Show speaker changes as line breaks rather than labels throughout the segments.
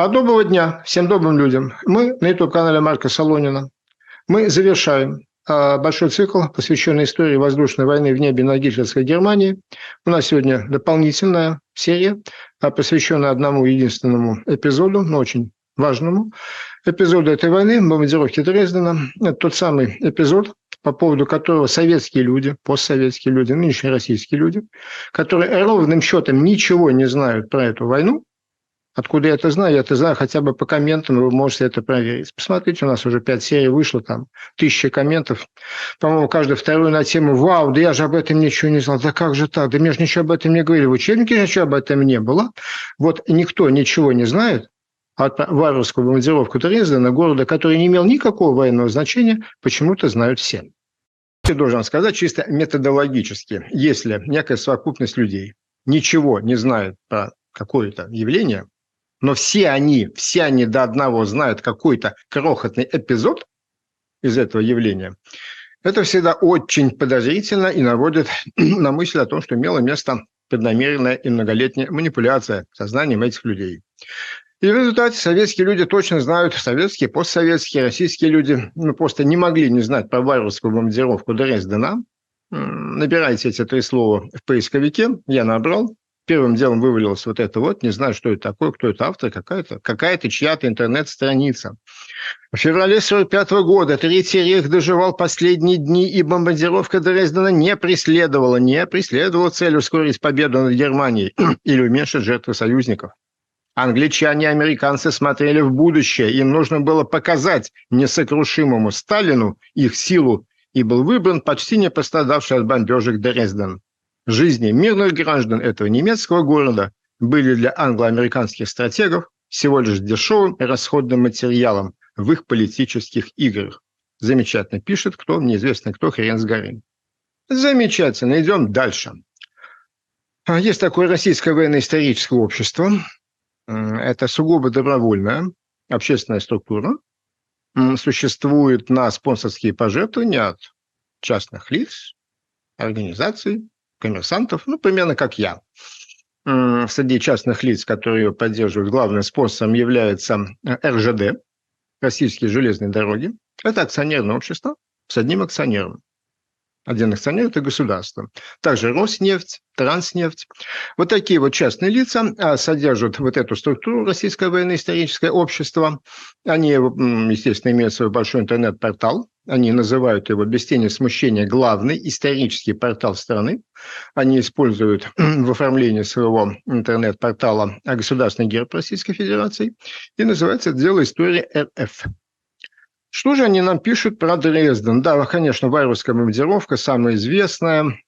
А доброго дня всем добрым людям. Мы на YouTube-канале Марка Солонина. Мы завершаем а, большой цикл, посвященный истории воздушной войны в небе на гитлерской Германии. У нас сегодня дополнительная серия, а, посвященная одному единственному эпизоду, но очень важному эпизоду этой войны, бомбардировки Дрездена. Это тот самый эпизод, по поводу которого советские люди, постсоветские люди, нынешние российские люди, которые ровным счетом ничего не знают про эту войну, Откуда я это знаю? Я это знаю хотя бы по комментам, вы можете это проверить. Посмотрите, у нас уже пять серий вышло, там тысяча комментов. По-моему, каждый второй на тему «Вау, да я же об этом ничего не знал». Да как же так? Да мне же ничего об этом не говорили. В учебнике ничего об этом не было. Вот никто ничего не знает, от варварскую бомбардировку Дрездена, города, который не имел никакого военного значения, почему-то знают все. Я должен сказать чисто методологически, если некая совокупность людей ничего не знает про какое-то явление, но все они, все они до одного знают какой-то крохотный эпизод из этого явления, это всегда очень подозрительно и наводит на мысль о том, что имело место преднамеренная и многолетняя манипуляция сознанием этих людей. И в результате советские люди точно знают, советские, постсоветские, российские люди ну, просто не могли не знать про варварскую бомбардировку Дрездена. Набирайте эти три слова в поисковике, я набрал, первым делом вывалилось вот это вот, не знаю, что это такое, кто это автор, какая-то какая чья-то интернет-страница. В феврале 1945 года Третий рейх доживал последние дни, и бомбардировка Дрездена не преследовала, не преследовала цель ускорить победу над Германией или уменьшить жертвы союзников. Англичане и американцы смотрели в будущее, им нужно было показать несокрушимому Сталину их силу, и был выбран почти не пострадавший от бомбежек Дрезден. Жизни мирных граждан этого немецкого города были для англо-американских стратегов всего лишь дешевым и расходным материалом в их политических играх. Замечательно пишет кто, неизвестно кто, хрен с горы. Замечательно, идем дальше. А, есть такое российское военно-историческое общество. Это сугубо добровольная общественная структура. Существует на спонсорские пожертвования от частных лиц, организаций, коммерсантов, ну, примерно как я. Среди частных лиц, которые ее поддерживают, главным спонсором является э, РЖД, Российские железные дороги. Это акционерное общество с одним акционером. Один акционер – это государство. Также Роснефть, Транснефть. Вот такие вот частные лица а, содержат вот эту структуру Российское военно-историческое общество. Они, естественно, имеют свой большой интернет-портал, они называют его без тени смущения главный исторический портал страны. Они используют в оформлении своего интернет-портала государственный герб Российской Федерации. И называется дело «История РФ». Что же они нам пишут про Дрезден? Да, конечно, варварская бомбардировка, самая известная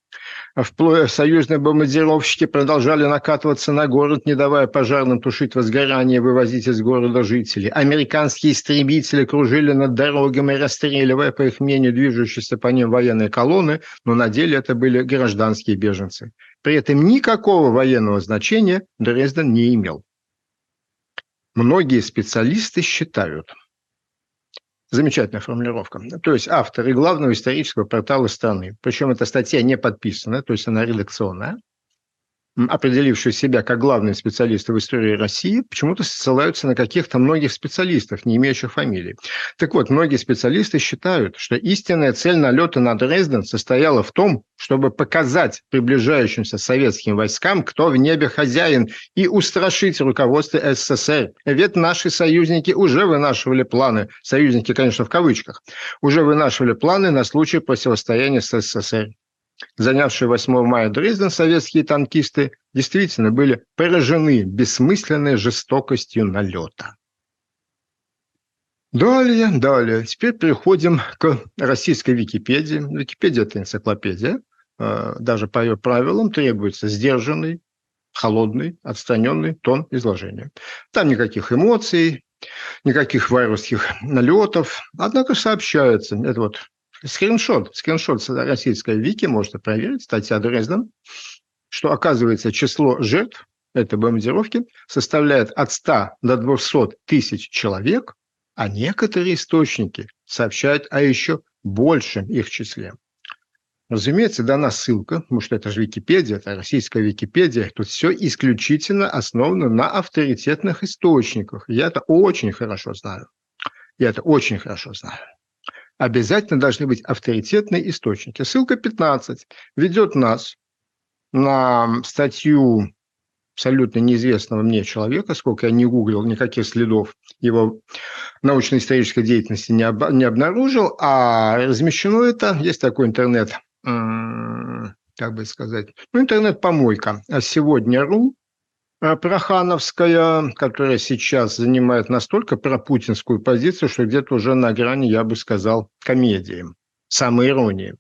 вплоть союзные бомбардировщики продолжали накатываться на город, не давая пожарным тушить возгорание, вывозить из города жителей. Американские истребители кружили над дорогами, расстреливая, по их мнению, движущиеся по ним военные колонны, но на деле это были гражданские беженцы. При этом никакого военного значения Дрезден не имел. Многие специалисты считают – Замечательная формулировка. То есть автор и главного исторического портала страны. Причем эта статья не подписана, то есть она редакционная определившие себя как главные специалисты в истории России, почему-то ссылаются на каких-то многих специалистов, не имеющих фамилий. Так вот, многие специалисты считают, что истинная цель налета на Дрезден состояла в том, чтобы показать приближающимся советским войскам, кто в небе хозяин, и устрашить руководство СССР. Ведь наши союзники уже вынашивали планы, союзники, конечно, в кавычках, уже вынашивали планы на случай противостояния с СССР занявшие 8 мая Дрезден, советские танкисты действительно были поражены бессмысленной жестокостью налета. Далее, далее. Теперь переходим к российской Википедии. Википедия – это энциклопедия. Э, даже по ее правилам требуется сдержанный, холодный, отстраненный тон изложения. Там никаких эмоций, никаких варварских налетов. Однако сообщается, это вот скриншот, скриншот российской вики, можно проверить, статья Дрезден, что оказывается число жертв этой бомбардировки составляет от 100 до 200 тысяч человек, а некоторые источники сообщают о еще большем их числе. разумеется, дана ссылка, потому что это же Википедия, это российская Википедия. Тут все исключительно основано на авторитетных источниках. Я это очень хорошо знаю. Я это очень хорошо знаю. Обязательно должны быть авторитетные источники. Ссылка 15 ведет нас на статью абсолютно неизвестного мне человека, сколько я не гуглил, никаких следов его научно-исторической деятельности не, об, не обнаружил, а размещено это, есть такой интернет, как бы сказать, ну, интернет-помойка сегодня.ру, э, Прохановская, которая сейчас занимает настолько пропутинскую позицию, что где-то уже на грани, я бы сказал, комедии, самой иронии.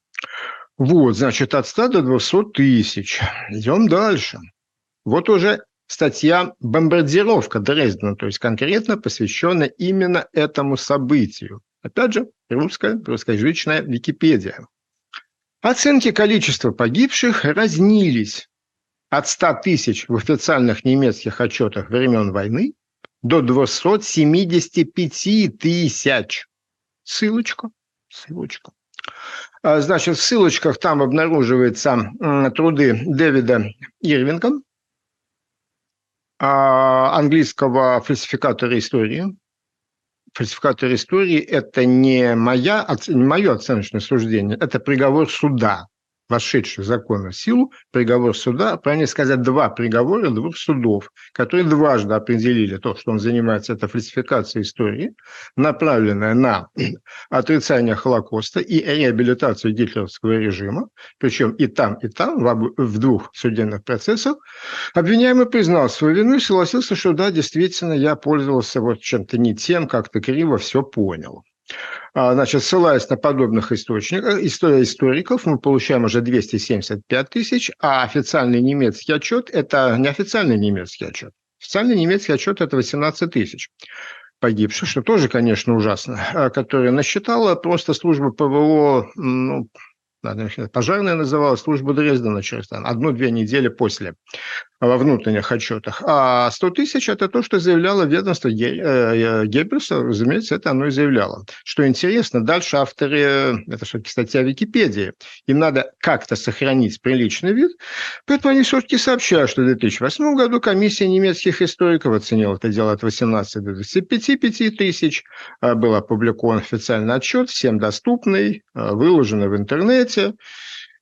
Вот, значит, от 100 до 200 тысяч. Идем дальше. Вот уже статья «Бомбардировка Дрездена», то есть конкретно посвященная именно этому событию. Опять же, русская, русскоязычная Википедия. Оценки количества погибших разнились от 100 тысяч в официальных немецких отчетах времен войны до 275 тысяч. Ссылочка, ссылочка. А, значит, в ссылочках там обнаруживаются труды Дэвида Ирвинга, а, английского фальсификатора истории. Фальсификатор истории – это не, моя, не мое оценочное суждение, это приговор суда вошедший в законную силу, приговор суда, правильно сказать, два приговора двух судов, которые дважды определили то, что он занимается, это фальсификация истории, направленная на отрицание Холокоста и реабилитацию гитлеровского режима, причем и там, и там, в, в двух судебных процессах, обвиняемый признал свою вину и согласился, что да, действительно, я пользовался вот чем-то не тем, как-то криво все понял. А, значит, ссылаясь на подобных источников, история историков, мы получаем уже 275 тысяч, а официальный немецкий отчет – это неофициальный немецкий отчет. Официальный немецкий отчет – это 18 тысяч погибших, что тоже, конечно, ужасно, а, которые насчитала просто служба ПВО, ну, пожарная называлась, служба Дрездена через одну-две недели после во внутренних отчетах. А 100 тысяч – это то, что заявляло ведомство э, Геббельса, разумеется, это оно и заявляло. Что интересно, дальше авторы, это все-таки статья Википедии, им надо как-то сохранить приличный вид, поэтому они все-таки сообщают, что в 2008 году комиссия немецких историков оценила это дело от 18 до 25 тысяч, а был опубликован официальный отчет, всем доступный, а, выложенный в интернете,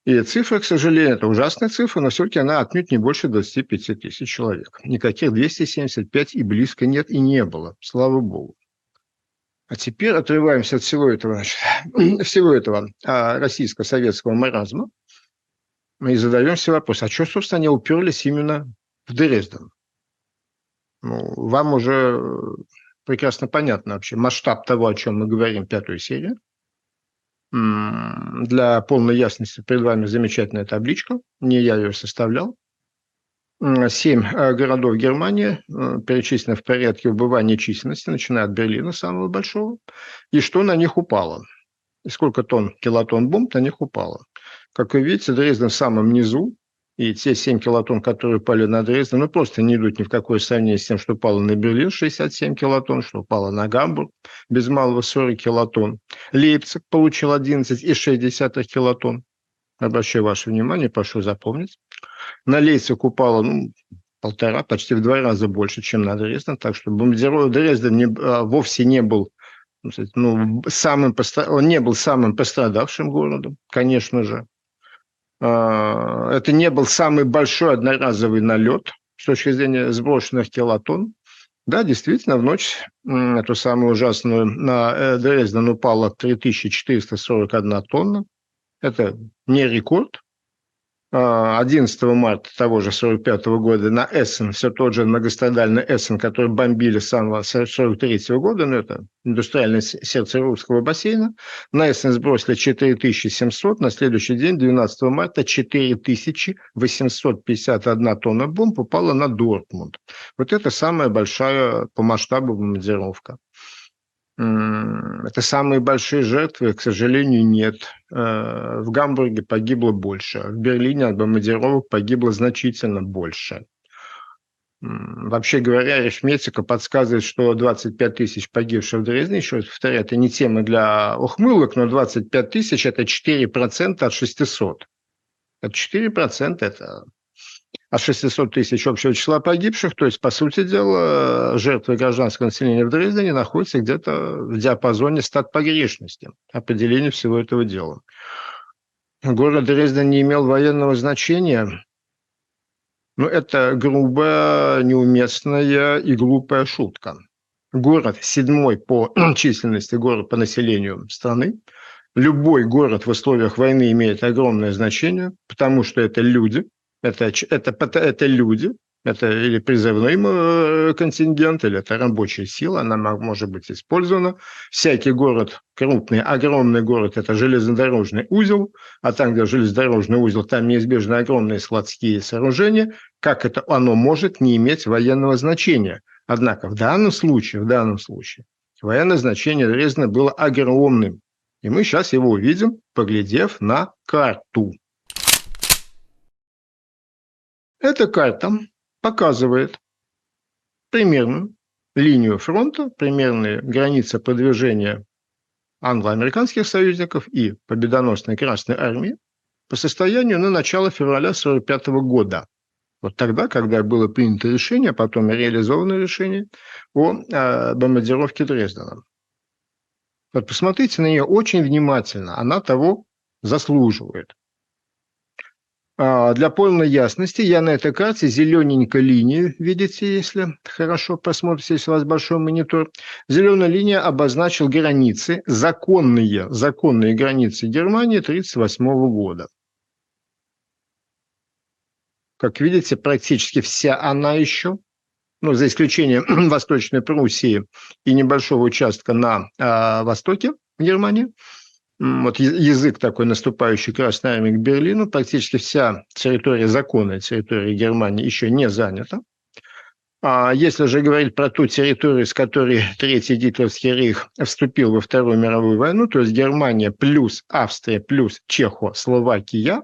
и цифра, к сожалению, это ужасная цифра, но все-таки она отнюдь не больше 25 тысяч человек. Никаких 275 и близко нет и не было, слава богу. А теперь отрываемся от всего этого, всего этого а, российско-советского маразма и задаемся вопрос, а что, собственно, они уперлись именно в Дрезден? Ну, вам уже прекрасно понятно вообще масштаб того, о чем мы говорим, пятую серию. Для полной ясности перед вами замечательная табличка. Не я ее составлял. Семь э, городов Германии э, перечислены в порядке убывания численности, начиная от Берлина, самого большого. И что на них упало? И сколько тонн, килотонн бомб на них упало? Как вы видите, Дрезден в самом низу, и те 7 килотонн, которые упали на Дрезден, ну, просто не идут ни в какое сравнение с тем, что упало на Берлин 67 килотонн, что упало на Гамбург без малого 40 килотонн. Лейпциг получил 11,6 килотонн. Обращаю ваше внимание, прошу запомнить. На Лейпциг упало ну, полтора, почти в два раза больше, чем на Дрезден. Так что Дрезден не, а, вовсе не был ну, самым, он не был самым пострадавшим городом, конечно же. А, это не был самый большой одноразовый налет с точки зрения сброшенных килотонн. Да, действительно, в ночь, эту самую ужасную, на э, Дрезден упало 3441 тонна. Это не рекорд, 11 марта того же 45 года на Эссен, все тот же многострадальный Эссен, который бомбили с самого 43 года, ну, это индустриальное сердце русского бассейна, на Эссен сбросили 4700, на следующий день, 12 марта, 4851 тонна бомб упала на Дортмунд. Вот это самая большая по масштабу бомбардировка. Это самые большие жертвы, к сожалению, нет. Э, в Гамбурге погибло больше, в Берлине от бомбардировок погибло значительно больше. Вообще говоря, арифметика подсказывает, что 25 тысяч погибших в Дрездене, еще раз повторяю, это не тема для ухмылок, но 25 тысяч – это 4% от 600. Это 4% – это от 600 тысяч общего числа погибших, то есть, по сути дела, жертвы гражданского населения в Дрездене находятся где-то в диапазоне стат погрешности, определения всего этого дела. Город Дрезден не имел военного значения, но это грубая, неуместная и глупая шутка. Город седьмой по численности, город по населению страны. Любой город в условиях войны имеет огромное значение, потому что это люди, это, это, это люди, это или призывной э, контингент, или это рабочая сила, она может быть использована. Всякий город, крупный, огромный город – это железнодорожный узел, а там, где железнодорожный узел, там неизбежно огромные складские сооружения. Как это оно может не иметь военного значения? Однако в данном случае, в данном случае, военное значение Дрездена было огромным. И мы сейчас его увидим, поглядев на карту. Эта карта показывает примерную линию фронта, примерные границы продвижения англо-американских союзников и победоносной Красной Армии по состоянию на начало февраля 1945 года. Вот тогда, когда было принято решение, потом реализовано решение о э, бомбардировке Дрездена. Вот посмотрите на нее очень внимательно, она того заслуживает. А, для полной ясности я на этой карте зелененькой линии, видите, если хорошо посмотрите, если у вас большой монитор, зеленая линия обозначил границы, законные, законные границы Германии 1938 года. Как видите, практически вся она еще, ну, за исключением Восточной Пруссии и небольшого участка на э, востоке Германии – вот язык такой наступающий Красной Армии к Берлину, практически вся территория, законная территория Германии еще не занята. А если же говорить про ту территорию, с которой Третий Гитлерский рейх вступил во Вторую мировую войну, то есть Германия плюс Австрия плюс Чехословакия,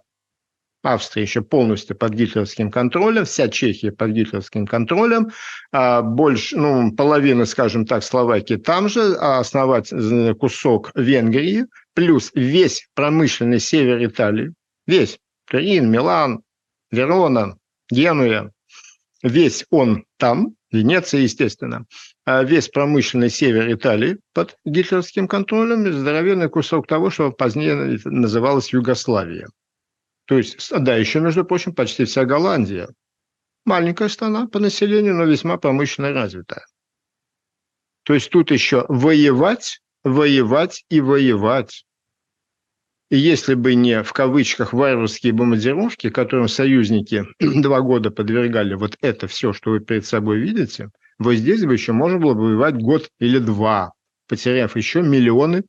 Австрия еще полностью под гитлеровским контролем, вся Чехия под гитлеровским контролем, а больше, ну, половина, скажем так, Словакии там же, а основать э, кусок Венгрии, плюс весь промышленный север Италии, весь, Турин, Милан, Верона, Генуя, весь он там, Венеция, естественно, а весь промышленный север Италии под гитлеровским контролем, здоровенный кусок того, что позднее называлось Югославия. То есть, да, еще, между прочим, почти вся Голландия. Маленькая страна по населению, но весьма промышленно развитая. То есть тут еще воевать, воевать и воевать. И если бы не в кавычках варварские бомбардировки, которым союзники два года подвергали вот это все, что вы перед собой видите, вот здесь бы еще можно было бы воевать год или два, потеряв еще миллионы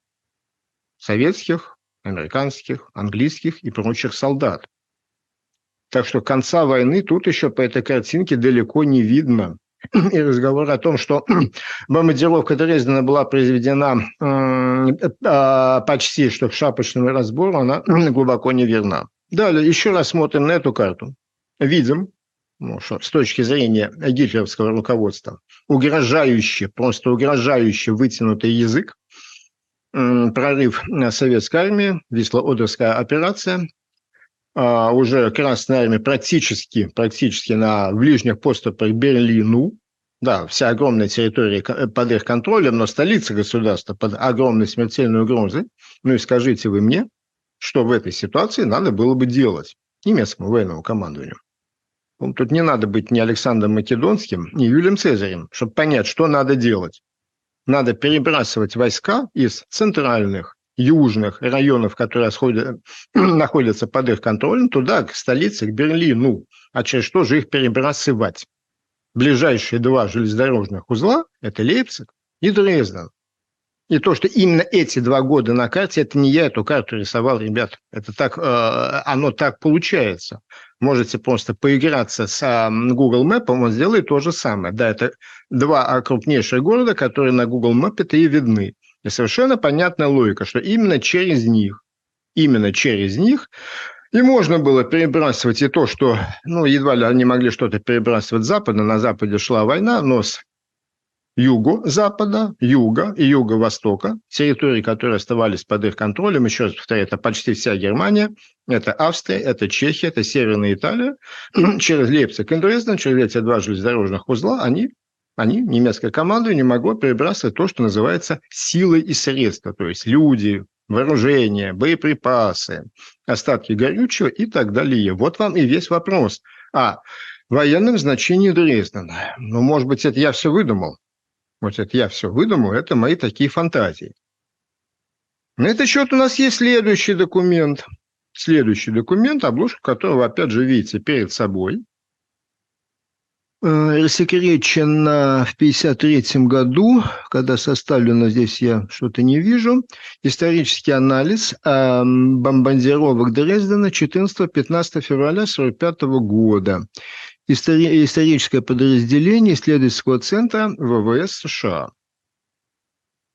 советских, американских, английских и прочих солдат. Так что конца войны тут еще по этой картинке далеко не видно. И разговор о том, что бомбардировка Дрездена была произведена э, почти что к шапочному разбору, она глубоко неверна. Далее, еще раз смотрим на эту карту. Видим, ну, что с точки зрения гитлеровского руководства, угрожающий, просто угрожающий вытянутый язык, прорыв советской армии, Висло-Одерская операция. А, уже Красная армия практически, практически на ближних поступах Берлину. Да, вся огромная территория под их контролем, но столица государства под огромной смертельной угрозой. Ну и скажите вы мне, что в этой ситуации надо было бы делать немецкому военному командованию. Тут не надо быть ни Александром Македонским, ни Юлием Цезарем, чтобы понять, что надо делать надо перебрасывать войска из центральных, южных районов, которые находятся под их контролем, туда, к столице, к Берлину. А через что же их перебрасывать? Ближайшие два железнодорожных узла – это Лейпциг и Дрезден. И то, что именно эти два года на карте, это не я эту карту рисовал, ребят. Это так, э, оно так получается. Можете просто поиграться с Google Map, он сделает то же самое. Да, это два крупнейших города, которые на Google Map-то и видны. И совершенно понятная логика, что именно через них, именно через них И можно было перебрасывать и то, что, ну, едва ли они могли что-то перебрасывать с запада. На западе шла война, но с юго-запада, юга и юго-востока, территории, которые оставались под их контролем, еще раз повторяю, это почти вся Германия, это Австрия, это Чехия, это Северная Италия, через Лейпциг и Дрезден, через эти два железнодорожных узла, они, они, немецкая команда, не могла перебрасывать то, что называется силой и средства, то есть люди, вооружение, боеприпасы, остатки горючего и так далее. Вот вам и весь вопрос о военном значении Дрездена. Ну, может быть, это я все выдумал. Вот это я все выдумал, это мои такие фантазии. На этот счет у нас есть следующий документ. Следующий документ, обложку которого, опять же, видите перед собой. Э, рассекречено в 1953 году, когда составлено, здесь я что-то не вижу, исторический анализ бомбардировок Дрездена 14-15 февраля 1945 года истори- историческое подразделение исследовательского центра ВВС США.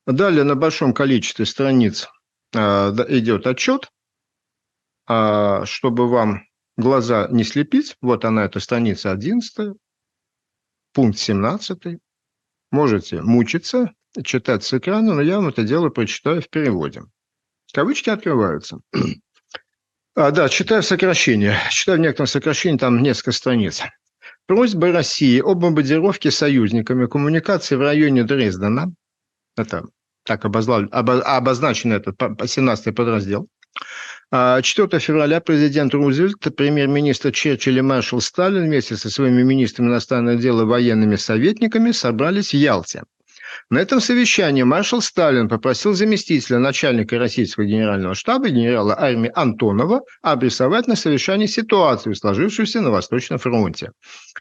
Далее на большом количестве страниц э, идет отчет, э, чтобы вам глаза не слепить. Вот она, эта страница 11, пункт 17. Можете мучиться, читать с экрана, но я вам это дело прочитаю в переводе. Кавычки открываются. А, да, читаю сокращение. Читаю в некотором сокращении, там несколько страниц. Просьба России об бомбардировке союзниками коммуникации в районе Дрездена, это так обозла, обозначен этот 17-й подраздел, 4 а, февраля президент Рузвельт, премьер-министр Черчилль и маршал Сталин вместе со своими министрами иностранных дел и военными советниками собрались в Ялте. На этом совещании маршал Сталин попросил заместителя начальника российского генерального штаба генерала армии Антонова обрисовать на совещании ситуацию, сложившуюся на Восточном фронте,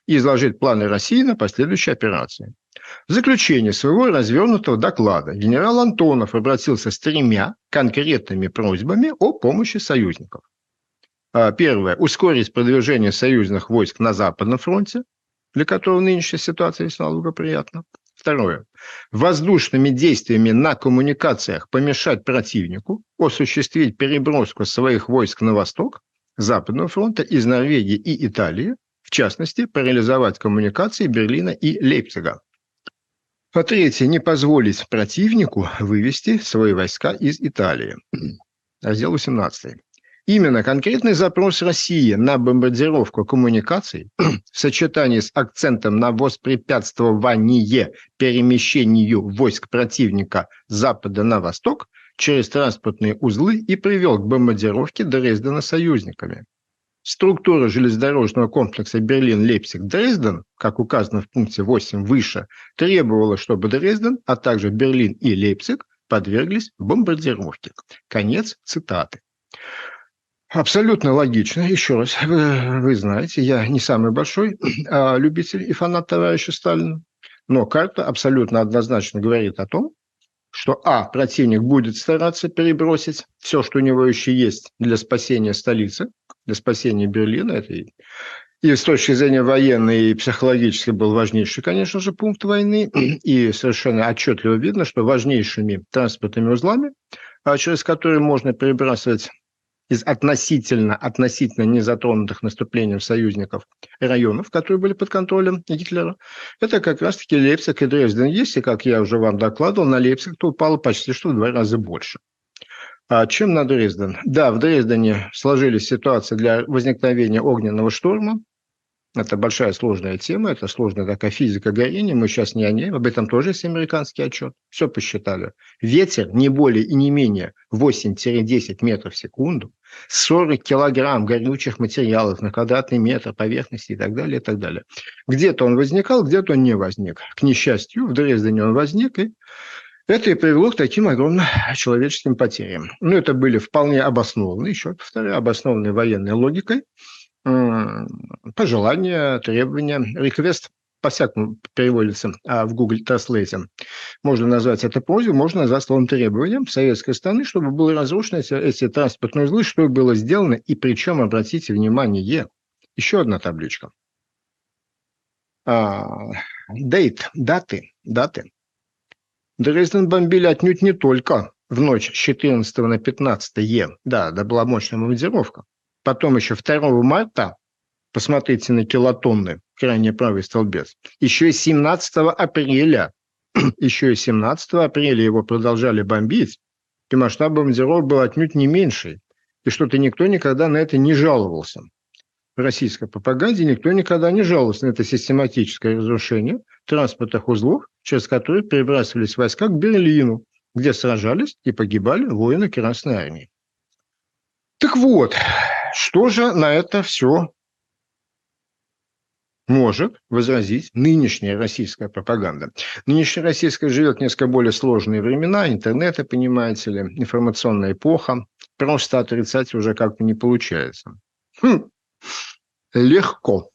и изложить планы России на последующие операции. В заключение своего развернутого доклада генерал Антонов обратился с тремя конкретными просьбами о помощи союзников. А, первое. Ускорить продвижение союзных войск на Западном фронте, для которого нынешняя ситуация весьма благоприятна. Второе. Воздушными действиями на коммуникациях помешать противнику осуществить переброску своих войск на восток Западного фронта из Норвегии и Италии, в частности, парализовать коммуникации Берлина и Лейпцига. А третье. Не позволить противнику вывести свои войска из Италии. Раздел 18. Именно конкретный запрос России на бомбардировку коммуникаций в сочетании с акцентом на воспрепятствование перемещению войск противника с запада на восток через транспортные узлы и привел к бомбардировке Дрездена союзниками. Структура железнодорожного комплекса Берлин-Лейпциг-Дрезден, как указано в пункте 8 выше, требовала, чтобы Дрезден, а также Берлин и Лейпциг подверглись бомбардировке. Конец цитаты. Абсолютно логично. Еще раз, вы, вы знаете, я не самый большой а, любитель и фанат товарища Сталина, но карта абсолютно однозначно говорит о том, что, а, противник будет стараться перебросить все, что у него еще есть для спасения столицы, для спасения Берлина. Это и, и с точки зрения военной и психологической был важнейший, конечно же, пункт войны. И совершенно отчетливо видно, что важнейшими транспортными узлами, а, через которые можно перебрасывать из относительно, относительно не затронутых наступлением союзников районов, которые были под контролем Гитлера, это как раз-таки Лейпциг и Дрезден. Если, как я уже вам докладывал, на Лейпциг то упало почти что в два раза больше. А чем на Дрезден? Да, в Дрездене сложились ситуации для возникновения огненного шторма, это большая сложная тема, это сложная такая физика горения, мы сейчас не о ней, об этом тоже есть американский отчет, все посчитали. Ветер не более и не менее 8-10 метров в секунду, 40 килограмм горючих материалов на квадратный метр поверхности и так далее, и так далее. Где-то он возникал, где-то он не возник. К несчастью, в Дрездене он возник, и это и привело к таким огромным человеческим потерям. Ну, это были вполне обоснованные, еще повторяю, обоснованные военной логикой, пожелания, требования, реквест по-всякому переводится а в Google Translate. Можно назвать это просьбой, можно назвать словом требованием советской страны, чтобы были разрушены эти, эти транспортные узлы, что было сделано, и причем, обратите внимание, еще одна табличка. А, date, даты, даты. Дрезден бомбили отнюдь не только в ночь с 14 на 15 Е. Да, да была мощная бомбардировка. Потом еще 2 марта, посмотрите на килотонны, крайне правый столбец, еще и 17 апреля, еще и 17 апреля его продолжали бомбить, и масштаб бомбардировок был отнюдь не меньший, и что-то никто никогда на это не жаловался. В российской пропаганде никто никогда не жаловался на это систематическое разрушение транспортных узлов, через которые перебрасывались войска к Берлину, где сражались и погибали воины Красной Армии. Так вот, что же на это все может возразить нынешняя российская пропаганда. Нынешняя российская живет несколько более сложные времена, интернета, понимаете ли, информационная эпоха. Просто отрицать уже как-то не получается. Хм. Легко.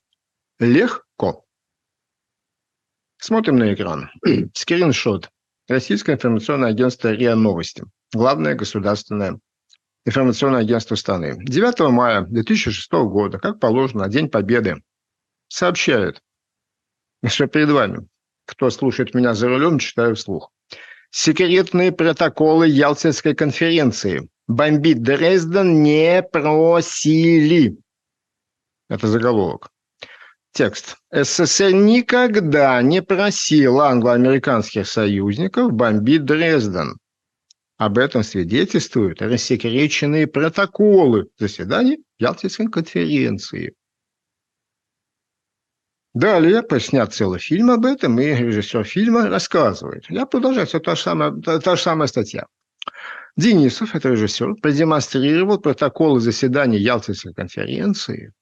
Легко. Смотрим на экран. Скриншот. Российское информационное агентство РИА Новости. Главное государственное информационное агентство страны. 9 мая 2006 года, как положено, День Победы, сообщают, что перед вами, кто слушает меня за рулем, читаю вслух. Секретные протоколы Ялтинской конференции. Бомбить Дрезден не просили. Это заголовок. Текст. СССР никогда не просил англо-американских союзников бомбить Дрезден. Об этом свидетельствуют рассекреченные протоколы заседаний Ялтинской конференции. Далее поснят целый фильм об этом, и режиссер фильма рассказывает. Я продолжаю, все та же самая, та, та же самая статья. Денисов, это режиссер, продемонстрировал протоколы заседания Ялтинской конференции,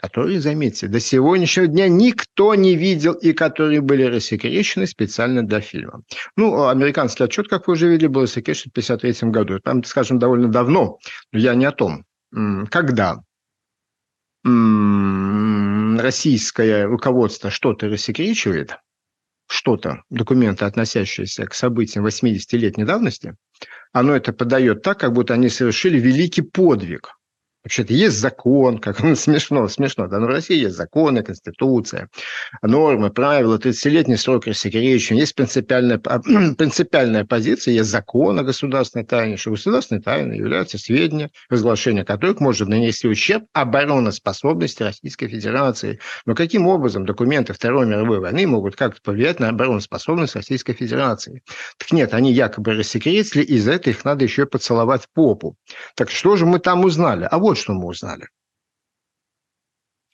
которые, заметьте, до сегодняшнего дня никто не видел и которые были рассекречены специально для фильма. Ну, американский отчет, как вы уже видели, был рассекречен в 1953 году. Там, скажем, довольно давно, но я не о том. Когда российское руководство что-то рассекречивает, что-то, документы, относящиеся к событиям 80-летней давности, оно это подает так, как будто они совершили великий подвиг. Вообще-то есть закон, как ну, смешно, смешно, да, но в России есть законы, конституция, нормы, правила, 30-летний срок рассекречивания, есть принципиальная, принципиальная позиция, есть закон о государственной тайне, что государственной тайной являются сведения, разглашение которых может нанести ущерб обороноспособности Российской Федерации. Но каким образом документы Второй мировой войны могут как-то повлиять на обороноспособность Российской Федерации? Так нет, они якобы рассекретили, и за это их надо еще поцеловать попу. Так что же мы там узнали? А вот что мы узнали.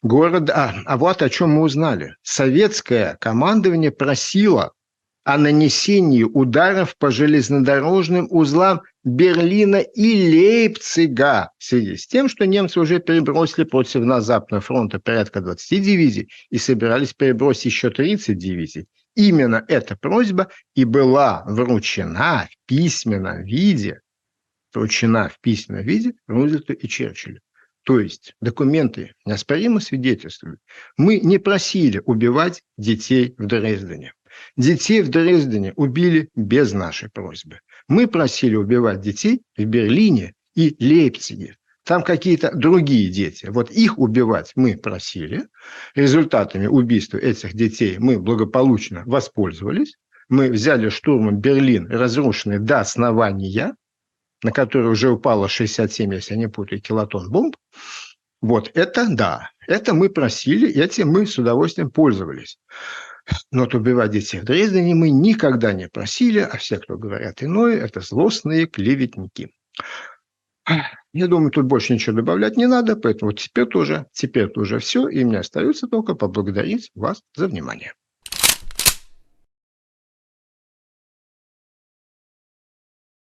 Город, а, а вот о чем мы узнали. Советское командование просило о нанесении ударов по железнодорожным узлам Берлина и Лейпцига в связи с тем, что немцы уже перебросили против нас Западного фронта порядка 20 дивизий и собирались перебросить еще 30 дивизий. Именно эта просьба и была вручена в письменном виде вручена в письменном виде Рузвельту и Черчиллю. То есть документы неоспоримо свидетельствуют. Мы не просили убивать детей в Дрездене. Детей в Дрездене убили без нашей просьбы. Мы просили убивать детей в Берлине и Лейпциге. Там какие-то другие дети. Вот их убивать мы просили. Результатами убийства этих детей мы благополучно воспользовались. Мы взяли штурмом Берлин, разрушенный до основания, на который уже упало 67, если я не путаю, килотон бомб, вот это да, это мы просили, этим мы с удовольствием пользовались. Но вот убивать детей в Дрездене мы никогда не просили, а все, кто говорят иное, это злостные клеветники. Я думаю, тут больше ничего добавлять не надо, поэтому теперь тоже, теперь тоже все, и мне остается только поблагодарить вас за внимание.